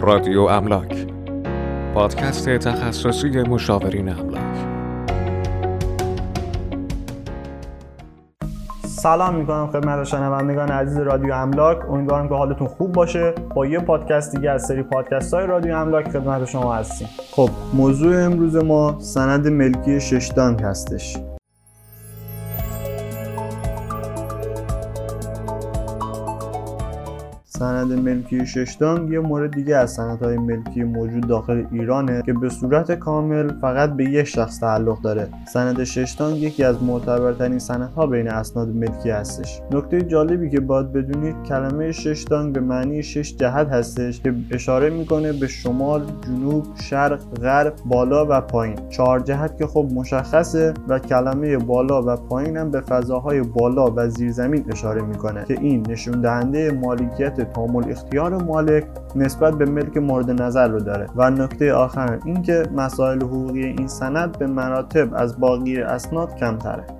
رادیو املاک. پادکست تخصصی مشاورین املاک. سلام می‌کنم خدمت شنوندگان عزیز رادیو املاک. امیدوارم که حالتون خوب باشه. با یه پادکست دیگه از سری پادکست های رادیو املاک خدمت شما هستیم. خب موضوع امروز ما سند ملکی ششدانک هستش. سند ملکی ششدانگ یه مورد دیگه از سندهای ملکی موجود داخل ایرانه که به صورت کامل فقط به یک شخص تعلق داره. سند ششدانگ یکی از معتبرترین سندها بین اسناد ملکی هستش. نکته جالبی که باید بدونید کلمه ششدانگ به معنی شش جهت هستش که اشاره می‌کنه به شمال جنوب شرق غرب بالا و پایین. چهار جهت که خب مشخصه و کلمه بالا و پایین هم به فضاهای بالا و زیرزمین اشاره می‌کنه که این نشون دهنده مالکیت تامل اختیار مالک نسبت به ملک مورد نظر رو داره. و نکته آخر اینکه مسائل حقوقی این سند به مراتب از باقی اسناد کمتره.